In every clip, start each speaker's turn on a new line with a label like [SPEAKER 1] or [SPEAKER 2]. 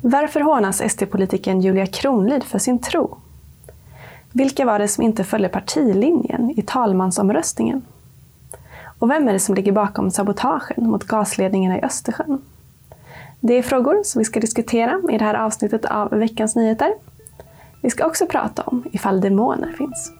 [SPEAKER 1] Varför hånas SD-politikern Julia Kronlid för sin tro? Vilka var det som inte följde partilinjen i talmansomröstningen? Och vem är det som ligger bakom sabotagen mot gasledningarna i Östersjön? Det är frågor som vi ska diskutera i det här avsnittet av Veckans Nyheter. Vi ska också prata om ifall demoner finns.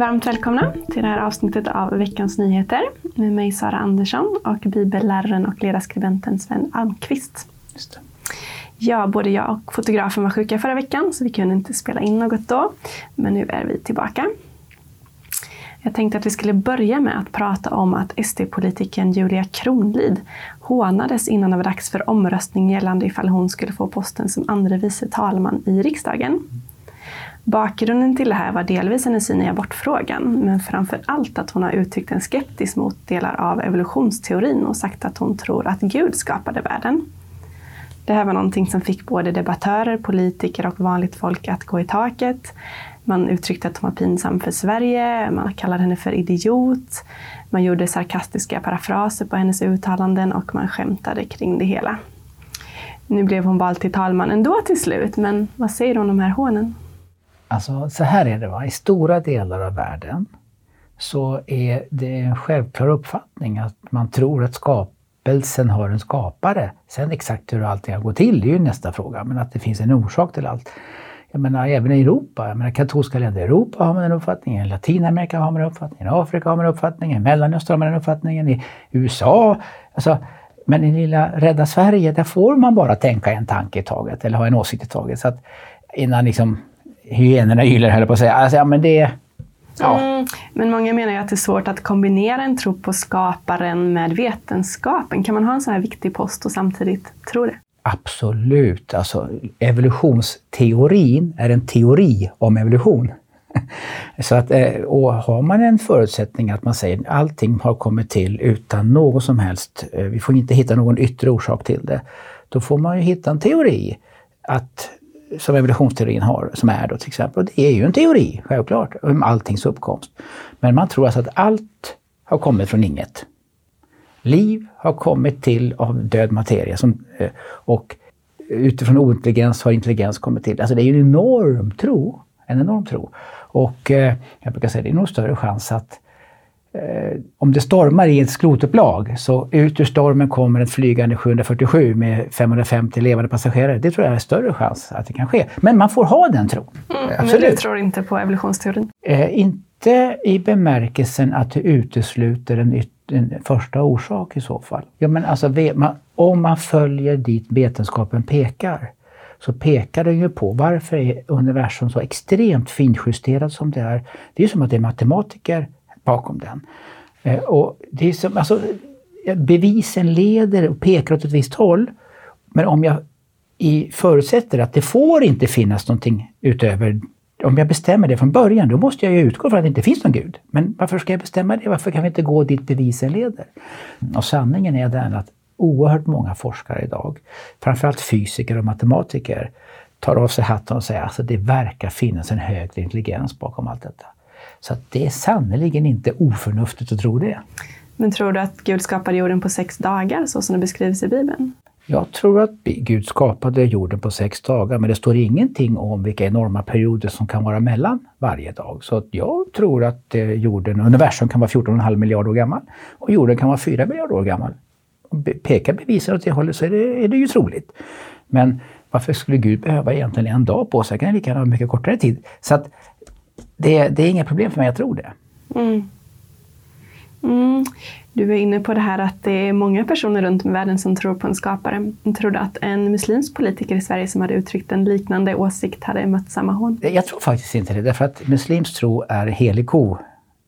[SPEAKER 1] Varmt välkomna till det här avsnittet av Veckans Nyheter med mig Sara Andersson och bibelläraren och ledarskribenten Sven Almqvist. Ja, både jag och fotografen var sjuka förra veckan så vi kunde inte spela in något då. Men nu är vi tillbaka. Jag tänkte att vi skulle börja med att prata om att SD-politikern Julia Kronlid hånades innan det var dags för omröstning gällande ifall hon skulle få posten som andre vice talman i riksdagen. Bakgrunden till det här var delvis hennes syn i abortfrågan, men framför allt att hon har uttryckt en skeptisk mot delar av evolutionsteorin och sagt att hon tror att Gud skapade världen. Det här var någonting som fick både debattörer, politiker och vanligt folk att gå i taket. Man uttryckte att hon var pinsam för Sverige, man kallade henne för idiot, man gjorde sarkastiska parafraser på hennes uttalanden och man skämtade kring det hela. Nu blev hon vald till talman ändå till slut, men vad säger du om de här hånen?
[SPEAKER 2] Alltså så här är det, va? i stora delar av världen så är det en självklar uppfattning att man tror att skapelsen har en skapare. Sen exakt hur allting har gått till, det är ju nästa fråga, men att det finns en orsak till allt. Jag menar även i Europa, jag menar katolska länder i Europa har man den uppfattningen, i Latinamerika har man den uppfattningen, i Afrika har man den uppfattningen, i Mellanöstern har man den uppfattningen, i USA. Alltså, men i lilla rädda Sverige, där får man bara tänka en tanke i taget eller ha en åsikt i taget. Så att innan liksom hyenorna ylar, höll på att säga. Alltså, ja, men det,
[SPEAKER 1] ja. Mm, men många menar ju att det är svårt att kombinera en tro på skaparen med vetenskapen. Kan man ha en så här viktig post och samtidigt tro det?
[SPEAKER 2] Absolut. Alltså, evolutionsteorin är en teori om evolution. Så att, eh, och har man en förutsättning att man säger att allting har kommit till utan någon som helst, eh, vi får inte hitta någon yttre orsak till det, då får man ju hitta en teori att som evolutionsteorin har, som är då till exempel. Och det är ju en teori, självklart, om alltings uppkomst. Men man tror alltså att allt har kommit från inget. Liv har kommit till av död materia som, eh, och utifrån ointelligens har intelligens kommit till. Alltså det är ju en enorm tro. En enorm tro. Och eh, jag brukar säga att det är nog större chans att om det stormar i ett skrotupplag så ut ur stormen kommer ett flygande 747 med 550 levande passagerare. Det tror jag är större chans att det kan ske. Men man får ha den tron.
[SPEAKER 1] Mm, men du tror inte på evolutionsteorin?
[SPEAKER 2] Eh, inte i bemärkelsen att det utesluter en, en första orsak i så fall. Ja, men alltså, man, om man följer dit vetenskapen pekar så pekar den ju på varför är universum så extremt finjusterat som det är. Det är som att det är matematiker bakom den. Eh, och det är som, alltså, bevisen leder och pekar åt ett visst håll. Men om jag i, förutsätter att det får inte finnas någonting utöver om jag bestämmer det från början, då måste jag ju utgå från att det inte finns någon Gud. Men varför ska jag bestämma det? Varför kan vi inte gå dit bevisen leder? Och sanningen är den att oerhört många forskare idag, framförallt fysiker och matematiker, tar av sig hatten och säger att alltså, det verkar finnas en högre intelligens bakom allt detta. Så det är sannerligen inte oförnuftigt att tro det.
[SPEAKER 1] Men tror du att Gud skapade jorden på sex dagar så som det beskrivs i Bibeln?
[SPEAKER 2] Jag tror att Gud skapade jorden på sex dagar, men det står ingenting om vilka enorma perioder som kan vara mellan varje dag. Så jag tror att eh, jorden, universum kan vara 14,5 miljarder år gammal och jorden kan vara 4 miljarder år gammal. Pekar bevisen åt det hållet så är det, är det ju troligt. Men varför skulle Gud behöva egentligen en dag på sig? Han kan lika gärna ha mycket kortare tid. Så att det, det är inga problem för mig, jag tror det.
[SPEAKER 1] Mm. Mm. Du är inne på det här att det är många personer runt om i världen som tror på en skapare. Tror du att en muslimsk politiker i Sverige som hade uttryckt en liknande åsikt hade mött samma hån?
[SPEAKER 2] Jag tror faktiskt inte det, därför att muslimsk tro är helig ko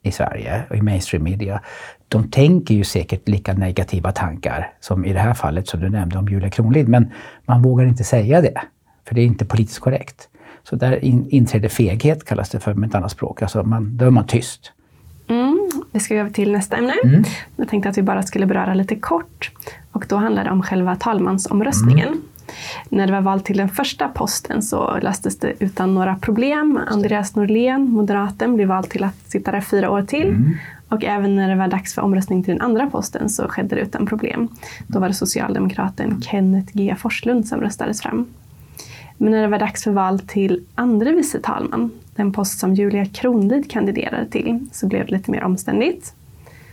[SPEAKER 2] i Sverige och i mainstream media. De tänker ju säkert lika negativa tankar som i det här fallet som du nämnde om Julia Kronlid, men man vågar inte säga det, för det är inte politiskt korrekt. Så där in, inträder feghet, kallas det för med ett annat språk. Alltså man, då är man tyst.
[SPEAKER 1] Mm, vi ska gå över till nästa ämne. Mm. Jag tänkte att vi bara skulle beröra lite kort. Och då handlar det om själva talmansomröstningen. Mm. När det var val till den första posten så löstes det utan några problem. Andreas Norlén, moderaten, blev vald till att sitta där fyra år till. Mm. Och även när det var dags för omröstning till den andra posten så skedde det utan problem. Då var det socialdemokraten Kenneth G Forslund som röstades fram. Men när det var dags för val till andre vice talman, den post som Julia Kronlid kandiderade till, så blev det lite mer omständigt.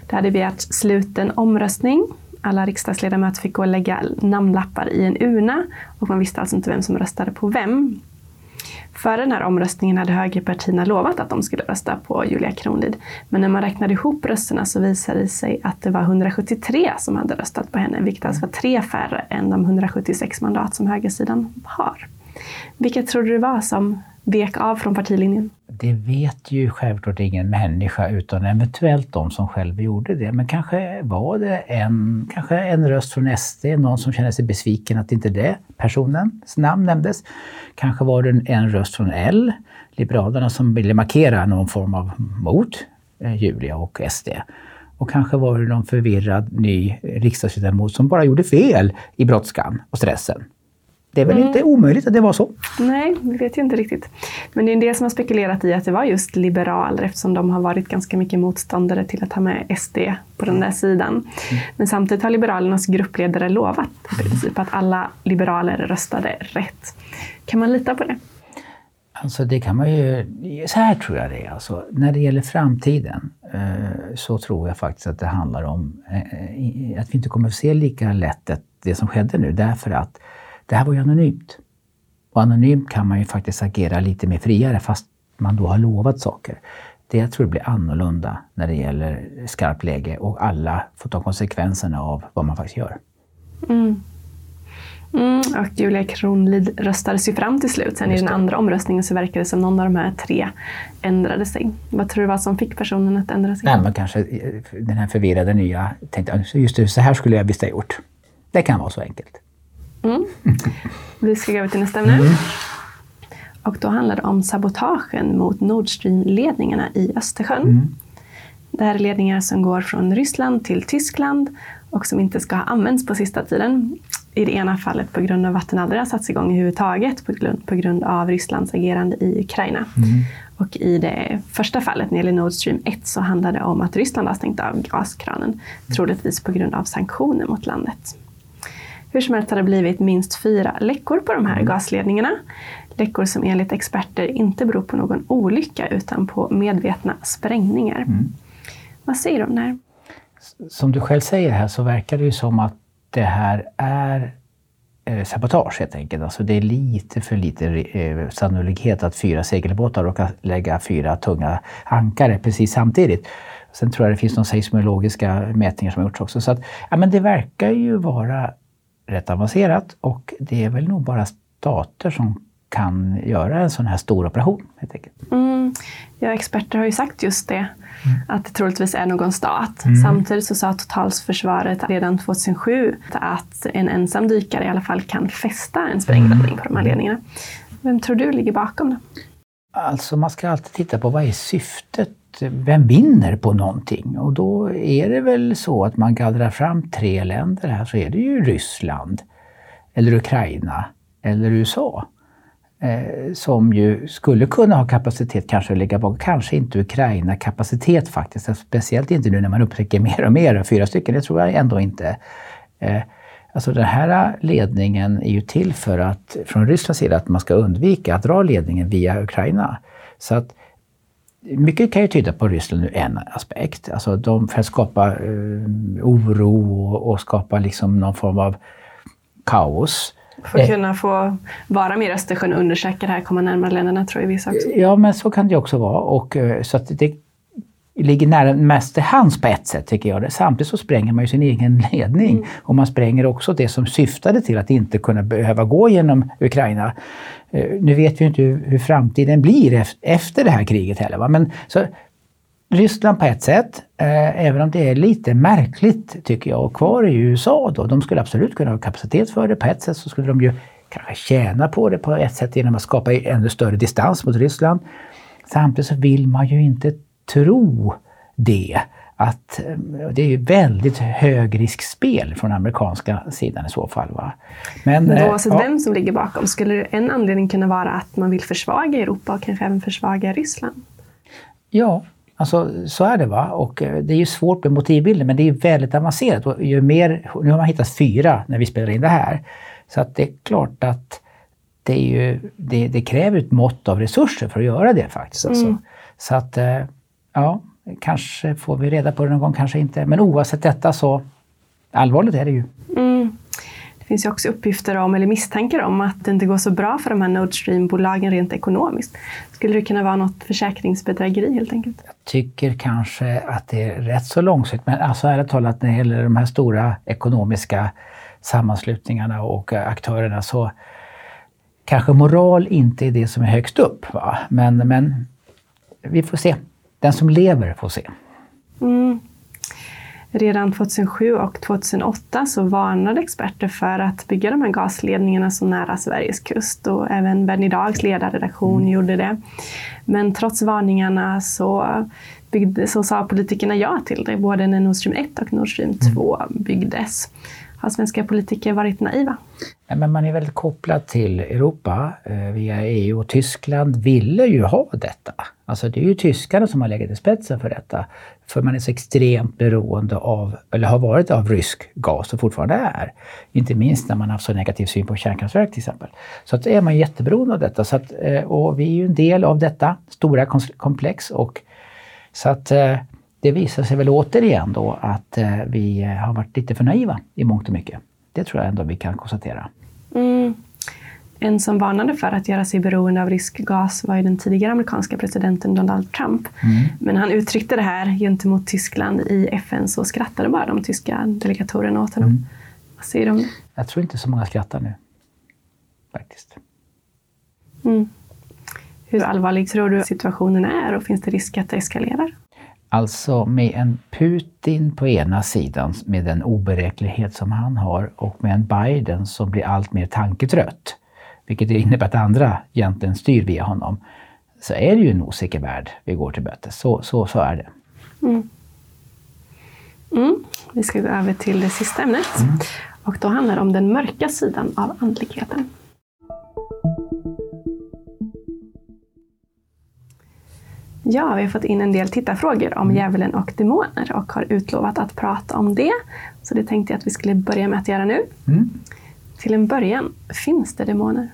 [SPEAKER 1] Det hade begärts sluten omröstning. Alla riksdagsledamöter fick gå och lägga namnlappar i en urna och man visste alltså inte vem som röstade på vem. Före den här omröstningen hade högerpartierna lovat att de skulle rösta på Julia Kronlid. Men när man räknade ihop rösterna så visade det sig att det var 173 som hade röstat på henne, vilket alltså var tre färre än de 176 mandat som högersidan har. Vilka tror du det var som vek av från partilinjen?
[SPEAKER 2] Det vet ju självklart ingen människa utan eventuellt de som själva gjorde det. Men kanske var det en, kanske en röst från SD, någon som kände sig besviken att inte det personens namn nämndes. Kanske var det en röst från L, Liberalerna, som ville markera någon form av mot eh, Julia och SD. Och kanske var det någon förvirrad ny riksdagsledamot som bara gjorde fel i brådskan och stressen. Det är väl mm. inte omöjligt att det var så?
[SPEAKER 1] Nej, vi vet ju inte riktigt. Men det är en del som har spekulerat i att det var just liberaler eftersom de har varit ganska mycket motståndare till att ha med SD på den där sidan. Mm. Men samtidigt har Liberalernas gruppledare lovat i princip att alla liberaler röstade rätt. Kan man lita på det?
[SPEAKER 2] Alltså det kan man ju... Så här tror jag det är. Alltså, när det gäller framtiden eh, så tror jag faktiskt att det handlar om eh, att vi inte kommer att se lika lätt det som skedde nu därför att det här var ju anonymt. Och anonymt kan man ju faktiskt agera lite mer friare fast man då har lovat saker. Det jag tror blir annorlunda när det gäller skarpt läge och alla får ta konsekvenserna av vad man faktiskt gör.
[SPEAKER 1] Mm. Mm, och Julia Kronlid röstades ju fram till slut. Sen i den andra omröstningen så verkade det som någon av de här tre ändrade sig. Vad tror du var som fick personen att ändra sig?
[SPEAKER 2] Nej, men kanske eh, den här förvirrade nya tänkte just det, så här skulle jag visst ha gjort. Det kan vara så enkelt.
[SPEAKER 1] Mm. Vi ska gå över till nästa ämne. Mm. Och då handlar det om sabotagen mot Nord Stream-ledningarna i Östersjön. Mm. Det här är ledningar som går från Ryssland till Tyskland och som inte ska ha använts på sista tiden. I det ena fallet på grund av att den aldrig har satts igång överhuvudtaget på grund, på grund av Rysslands agerande i Ukraina. Mm. Och i det första fallet, när det gäller Nord Stream 1, så handlar det om att Ryssland har stängt av gaskranen, troligtvis på grund av sanktioner mot landet. Hur som helst har det blivit minst fyra läckor på de här mm. gasledningarna. Läckor som enligt experter inte beror på någon olycka utan på medvetna sprängningar. Mm. Vad säger du om det här?
[SPEAKER 2] Som du själv säger här så verkar det ju som att det här är eh, sabotage helt enkelt. Alltså det är lite för lite eh, sannolikhet att fyra segelbåtar råkar lägga fyra tunga ankare precis samtidigt. Sen tror jag det finns några seismologiska mätningar som har gjorts också. Så att, ja, men det verkar ju vara rätt avancerat och det är väl nog bara stater som kan göra en sån här stor operation. Helt enkelt.
[SPEAKER 1] Mm. Ja, experter har ju sagt just det, mm. att det troligtvis är någon stat. Mm. Samtidigt så sa totalförsvaret redan 2007 att en ensam dykare i alla fall kan fästa en sprängladdning på de här mm. ledningarna. Vem tror du ligger bakom det?
[SPEAKER 2] Alltså man ska alltid titta på vad är syftet vem vinner på någonting? Och då är det väl så att man gallrar fram tre länder här så är det ju Ryssland, eller Ukraina, eller USA. Eh, som ju skulle kunna ha kapacitet kanske att lägga bakom. kanske inte Ukraina kapacitet faktiskt. Speciellt inte nu när man upptäcker mer och mer, fyra stycken, det tror jag ändå inte. Eh, alltså den här ledningen är ju till för att, från Rysslands sida, att man ska undvika att dra ledningen via Ukraina. Så att mycket kan ju tyda på Ryssland ur en aspekt. Alltså de, för att skapa eh, oro och, och, skapa liksom någon form av kaos.
[SPEAKER 1] För att eh, kunna få vara mer Östersjön och undersöka det här, komma närmare länderna tror jag vissa också.
[SPEAKER 2] Ja, men så kan det också vara. Och, eh, så att det ligger nära mest till hands på ett sätt tycker jag. Samtidigt så spränger man ju sin egen ledning. Mm. Och man spränger också det som syftade till att inte kunna behöva gå genom Ukraina. Eh, nu vet vi inte hur framtiden blir efter det här kriget heller. Va? Men, så, Ryssland på ett sätt, eh, även om det är lite märkligt tycker jag. Och kvar är ju USA då. De skulle absolut kunna ha kapacitet för det. På ett sätt så skulle de ju kanske tjäna på det på ett sätt genom att skapa ännu större distans mot Ryssland. Samtidigt så vill man ju inte tro det. Att eh, det är ju väldigt högriskspel från amerikanska sidan i så fall. Va?
[SPEAKER 1] Men, Men eh, oavsett ja. vem som ligger bakom, skulle en anledning kunna vara att man vill försvaga Europa och kanske även försvaga Ryssland?
[SPEAKER 2] Ja, Alltså, så är det. va. Och eh, det är ju svårt med motivbilder, men det är väldigt avancerat. Och ju mer, nu har man hittat fyra när vi spelar in det här. Så att det är klart att det, ju, det, det kräver ett mått av resurser för att göra det faktiskt. Alltså. Mm. Så att, ja, kanske får vi reda på det någon gång, kanske inte. Men oavsett detta så allvarligt är det ju. Mm
[SPEAKER 1] finns ju också uppgifter om, eller misstankar om, att det inte går så bra för de här Nord Stream-bolagen rent ekonomiskt. Skulle det kunna vara något försäkringsbedrägeri helt enkelt?
[SPEAKER 2] Jag tycker kanske att det är rätt så långsiktigt, men alltså ärligt talat när det gäller de här stora ekonomiska sammanslutningarna och aktörerna så kanske moral inte är det som är högst upp. Va? Men, men vi får se. Den som lever får se. Mm.
[SPEAKER 1] Redan 2007 och 2008 så varnade experter för att bygga de här gasledningarna så nära Sveriges kust och även Benny Dags ledarredaktion mm. gjorde det. Men trots varningarna så, byggde, så sa politikerna ja till det, både när Nord Stream 1 och Nord Stream 2 mm. byggdes. Har svenska politiker varit naiva?
[SPEAKER 2] Men man är väldigt kopplad till Europa eh, via EU och Tyskland ville ju ha detta. Alltså det är ju tyskarna som har legat i spetsen för detta. För man är så extremt beroende av, eller har varit av rysk gas och fortfarande är. Inte minst när man har haft så negativ syn på kärnkraftverk till exempel. Så att är man jätteberoende av detta. Så att, eh, och vi är ju en del av detta stora komplex. Och, så att eh, det visar sig väl återigen då att eh, vi har varit lite för naiva i mångt och mycket. Det tror jag ändå vi kan konstatera. Mm.
[SPEAKER 1] En som varnade för att göra sig beroende av rysk gas var ju den tidigare amerikanska presidenten Donald Trump. Mm. Men han uttryckte det här gentemot Tyskland i FN så skrattade bara de tyska delegatorerna åt honom. Mm. Vad säger du om det?
[SPEAKER 2] Jag tror inte så många skrattar nu. Faktiskt.
[SPEAKER 1] Mm. Hur allvarlig tror du situationen är och finns det risk att det eskalerar?
[SPEAKER 2] Alltså med en Putin på ena sidan med den oberäknelighet som han har och med en Biden som blir allt mer tanketrött, vilket innebär att andra egentligen styr via honom, så är det ju en osäker värld vi går till mötes. Så, så, så är det. Mm.
[SPEAKER 1] Mm. Vi ska gå över till det sista ämnet. Mm. Och då handlar det om den mörka sidan av andligheten. Ja, vi har fått in en del tittarfrågor om mm. djävulen och demoner och har utlovat att prata om det. Så det tänkte jag att vi skulle börja med att göra nu. Mm. Till en början, finns det demoner?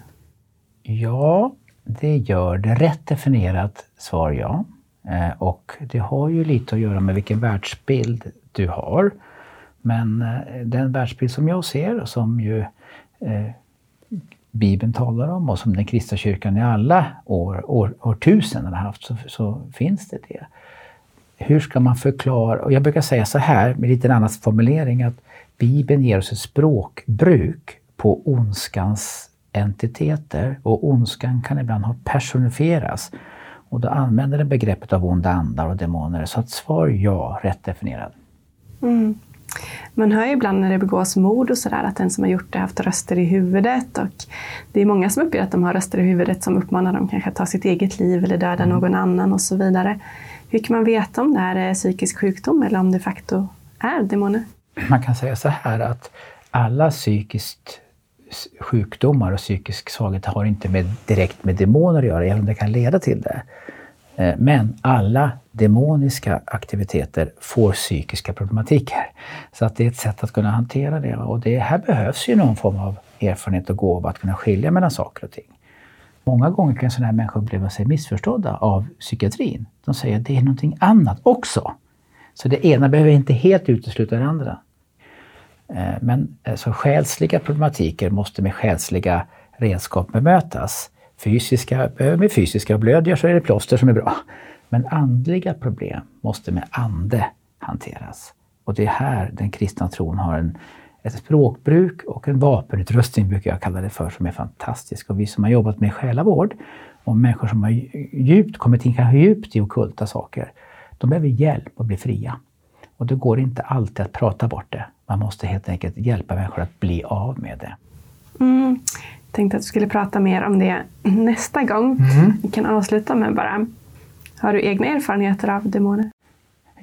[SPEAKER 2] Ja, det gör det. Rätt definierat svar ja. Eh, och det har ju lite att göra med vilken världsbild du har. Men eh, den världsbild som jag ser som ju eh, Bibeln talar om och som den kristna kyrkan i alla år, år, årtusenden har haft, så, så, finns det det. Hur ska man förklara, och jag brukar säga så här med lite annan formulering, att Bibeln ger oss ett språkbruk på ondskans entiteter och ondskan kan ibland ha personifieras. Och då använder den begreppet av onda andar och demoner. Så att svar ja, rätt definierat. Mm.
[SPEAKER 1] Man hör ju ibland när det begås mord och sådär att den som har gjort det har haft röster i huvudet. Och det är många som uppger att de har röster i huvudet som uppmanar dem kanske att ta sitt eget liv eller döda mm. någon annan och så vidare. Hur kan man veta om det här är psykisk sjukdom eller om det de facto är demoner?
[SPEAKER 2] Man kan säga så här att alla psykiskt sjukdomar och psykisk svaghet har inte med, direkt med demoner att göra, även om det kan leda till det. Eh, men alla demoniska aktiviteter får psykiska problematik här. Så att det är ett sätt att kunna hantera det. Och det här behövs ju någon form av erfarenhet och gåva att kunna skilja mellan saker och ting. Många gånger kan sådana här människor uppleva sig missförstådda av psykiatrin. De säger att det är någonting annat också. Så det ena behöver inte helt utesluta det andra. Eh, men eh, så själsliga problematiker måste med själsliga redskap bemötas. Fysiska, behöver med fysiska och blödjer så är det plåster som är bra. Men andliga problem måste med ande hanteras. Och det är här den kristna tron har en, ett språkbruk och en vapenutrustning, brukar jag kalla det för, som är fantastisk. Och vi som har jobbat med själavård och människor som har djupt, kommit in kanske djupt i okulta saker, de behöver hjälp att bli fria. Och det går inte alltid att prata bort det. Man måste helt enkelt hjälpa människor att bli av med det.
[SPEAKER 1] Mm tänkte att vi skulle prata mer om det nästa gång. Mm. Vi kan avsluta med bara, har du egna erfarenheter av demoner?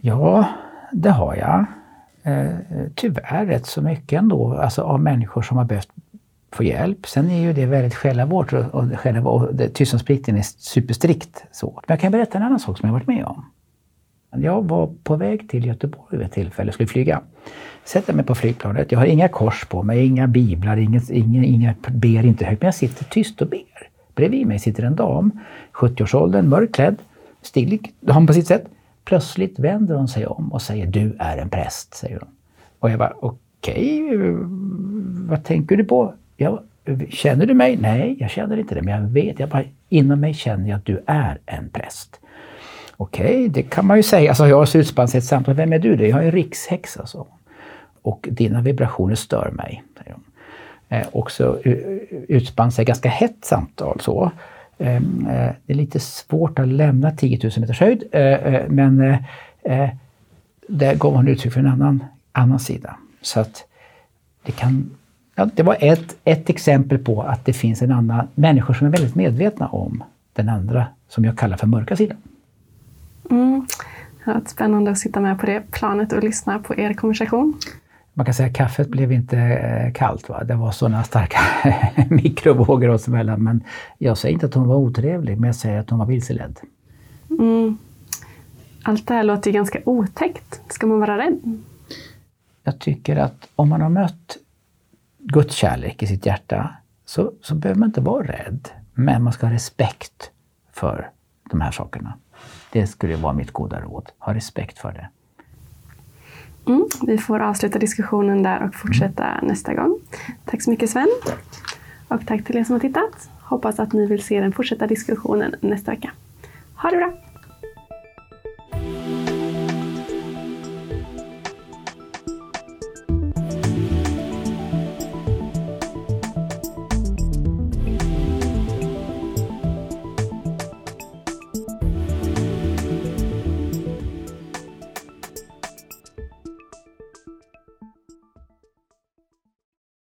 [SPEAKER 2] Ja, det har jag. Eh, tyvärr rätt så mycket ändå, alltså av människor som har behövt få hjälp. Sen är ju det väldigt själavård och, och, och tystnadsplikten är superstrikt. Så. Men jag kan berätta en annan sak som jag varit med om. Jag var på väg till Göteborg vid ett tillfälle, och skulle flyga. Sätter mig på flygplanet, jag har inga kors på mig, inga biblar, inget, inga, inga ber inte högt, men jag sitter tyst och ber. Bredvid mig sitter en dam, 70-årsåldern, mörkklädd, stilig dam på sitt sätt. Plötsligt vänder hon sig om och säger du är en präst, säger hon. Och jag bara okej, okay, vad tänker du på? Jag, känner du mig? Nej, jag känner inte det, men jag vet, jag bara, inom mig känner jag att du är en präst. Okej, okay, det kan man ju säga. Alltså, jag har utspann ett samtal. Vem är du? Det? Jag är rikshäxa, så. Alltså. Och dina vibrationer stör mig. Säger hon. Eh, och så utspann sig ganska hett samtal. Så. Ehm, eh, det är lite svårt att lämna 10 000 meters höjd, eh, eh men eh, eh, där gav hon uttryck för en annan, annan sida. Så att det kan Ja, det var ett, ett exempel på att det finns en annan, människor som är väldigt medvetna om den andra, som jag kallar för mörka sidan.
[SPEAKER 1] Mm. Det har varit spännande att sitta med på det planet och lyssna på er konversation.
[SPEAKER 2] Man kan säga att kaffet blev inte eh, kallt. Va? Det var sådana starka mikrovågor oss emellan. Men jag säger inte att hon var otrevlig, men jag säger att hon var vilseledd.
[SPEAKER 1] Mm. Allt det här låter ju ganska otäckt. Ska man vara rädd?
[SPEAKER 2] Jag tycker att om man har mött Guds kärlek i sitt hjärta så, så behöver man inte vara rädd. Men man ska ha respekt för de här sakerna. Det skulle vara mitt goda råd. Ha respekt för det.
[SPEAKER 1] Mm, vi får avsluta diskussionen där och fortsätta mm. nästa gång. Tack så mycket Sven. Och tack till er som har tittat. Hoppas att ni vill se den fortsatta diskussionen nästa vecka. Ha det bra!